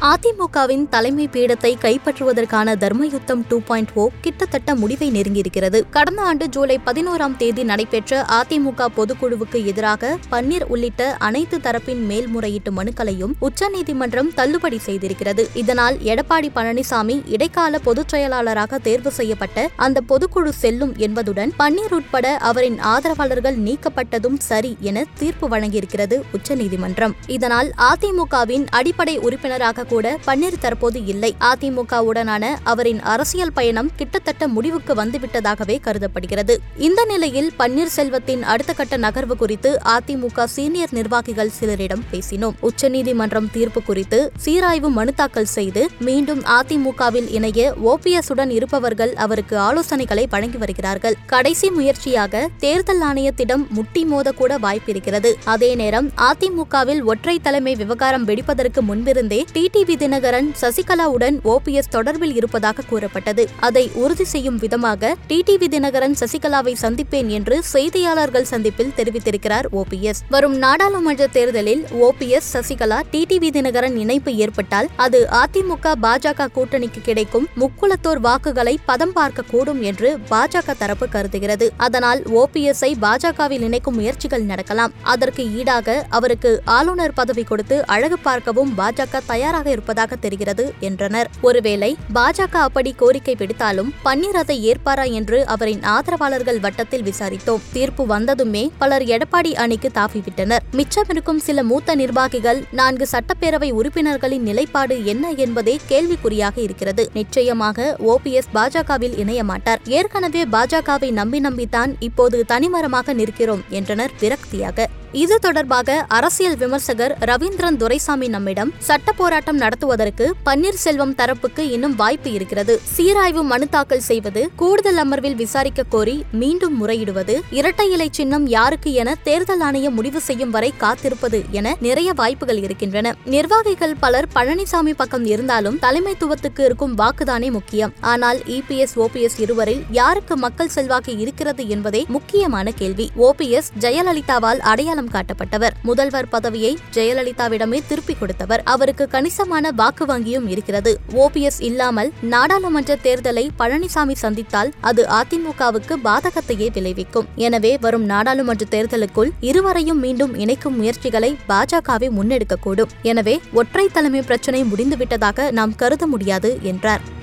அதிமுகவின் தலைமை பீடத்தை கைப்பற்றுவதற்கான தர்மயுத்தம் two point ஓ கிட்டத்தட்ட முடிவை நெருங்கியிருக்கிறது. கடந்த ஆண்டு ஜூலை பதினோராம் தேதி நடைபெற்ற அதிமுக பொதுக்குழுவுக்கு எதிராக பன்னீர் உள்ளிட்ட அனைத்து தரப்பின் மேல்முறையீட்டு மனுக்களையும் உச்சநீதிமன்றம் தள்ளுபடி செய்திருக்கிறது. இதனால் எடப்பாடி பழனிசாமி இடைக்கால பொதுச் செயலாளராக தேர்வு செய்யப்பட்ட அந்த பொதுக்குழு செல்லும் என்பதுடன் பன்னீர் உட்பட அவரின் ஆதரவாளர்கள் நீக்கப்பட்டதும் சரி என தீர்ப்பு வழங்கியிருக்கிறது உச்சநீதிமன்றம். இதனால் அதிமுகவின் அடிப்படை உறுப்பினராக கூட பன்னீர் தற்போது இல்லை. அதிமுகவுடனான அவரின் அரசியல் பயணம் கிட்டத்தட்ட முடிவுக்கு வந்துவிட்டதாகவே கருதப்படுகிறது. இந்த நிலையில் பன்னீர்செல்வத்தின் அடுத்த கட்ட நகர்வு குறித்து அதிமுக சீனியர் நிர்வாகிகள் சிலரிடம் பேசினோம். உச்சநீதிமன்றம் தீர்ப்பு குறித்து சீராய்வு மனு தாக்கல் செய்து மீண்டும் அதிமுகவில் இணைய ஓபிஎஸ் உடன் இருப்பவர்கள் அவருக்கு ஆலோசனைகளை வழங்கி வருகிறார்கள். கடைசி முயற்சியாக தேர்தல் ஆணையத்திடம் முட்டி மோதக்கூட வாய்ப்பிருக்கிறது. அதே நேரம் அதிமுகவில் ஒற்றை தலைமை விவகாரம் வெடிப்பதற்கு முன்பிருந்தே டிடிவி தினகரன் சசிகலாவுடன் ஓபிஎஸ் தொடர்பில் இருப்பதாக கூறப்பட்டது. அதை உறுதி செய்யும் விதமாக டிடிவி தினகரன் சசிகலாவை சந்திப்பேன் என்று செய்தியாளர்கள் சந்திப்பில் தெரிவித்திருக்கிறார் ஓபிஎஸ் வரும் நாடாளுமன்ற தேர்தலில் ஓபிஎஸ் சசிகலா டிடிவி தினகரன் இணைப்பு ஏற்பட்டால் அது அதிமுக பாஜக கூட்டணிக்கு கிடைக்கும் முக்குளத்தோர் வாக்குகளை பதம் பார்க்கக்கூடும் என்று பாஜக தரப்பு கருதுகிறது. அதனால் ஓபிஎஸ்ஐ பாஜகவில் இணைக்கும் முயற்சிகள் நடக்கலாம். அதற்கு ஈடாக அவருக்கு ஆளுநர் பதவி கொடுத்து அழகு பார்க்கவும் பாஜக தயாராக இருப்பதாக தெரிகிறது என்றனர். ஒருவேளை பாஜக அப்படி கோரிக்கை விடுத்தாலும் பன்னீர் அதை ஏற்பாரா என்று அவரின் ஆதரவாளர்கள் வட்டத்தில் விசாரித்தோம். தீர்ப்பு வந்ததுமே பலர் எடப்பாடி அணிக்கு தாவிவிட்டனர். மிச்சமிருக்கும் சில மூத்த நிர்வாகிகள் நான்கு சட்டப்பேரவை உறுப்பினர்களின் நிலைப்பாடு என்ன என்பதே கேள்விக்குறியாக இருக்கிறது. நிச்சயமாக ஓபிஎஸ் பாஜகவில் இணைய மாட்டார் ஏற்கனவே பாஜகவை நம்பி நம்பித்தான் இப்போது தனிமரமாக நிற்கிறோம் என்றனர் விரக்தியாக. இது தொடர்பாக அரசியல் விமர்சகர் ரவீந்திரன் துரைசாமி நம்மிடம் சட்ட போராட்டம் நடத்துவதற்கு பன்னீர்செல்வம் தரப்புக்கு இன்னும் வாய்ப்பு இருக்கிறது. சீராய்வு மனு தாக்கல் செய்வது கூடுதல் அமர்வில் விசாரிக்க கோரி மீண்டும் முறையிடுவது இரட்டை இலை சின்னம் யாருக்கு என தேர்தல் ஆணையம் முடிவு செய்யும் வரை காத்திருப்பது என நிறைய வாய்ப்புகள் இருக்கின்றன. நிர்வாகிகள் பலர் பழனிசாமி பக்கம் இருந்தாலும் தலைமைத்துவத்துக்கு இருக்கும் வாக்குதானே முக்கியம். ஆனால் இபிஎஸ் ஓபிஎஸ் இருவரில் யாருக்கு மக்கள் செல்வாக்கு இருக்கிறது என்பதே முக்கியமான கேள்வி. ஓபிஎஸ் ஜெயலலிதாவால் அடையாளம் காட்டப்பட்டவர். முதல்வர் பதவியை ஜெயலலிதாவிடமே திருப்பிக் கொடுத்தவர். அவருக்கு கணிசமான வாக்கு வங்கியும் இருக்கிறது. ஓபிஎஸ் இல்லாமல் நாடாளுமன்ற தேர்தலை பழனிசாமி சந்தித்தால் அது அதிமுகவுக்கு பாதகத்தையே விளைவிக்கும். எனவே வரும் நாடாளுமன்ற தேர்தலுக்குள் இருவரையும் மீண்டும் இணைக்கும் முயற்சிகளை பாஜகவே முன்னெடுக்கக்கூடும். எனவே ஒற்றை தலைமை பிரச்சினை முடிந்துவிட்டதாக நாம் கருத முடியாது என்றார்.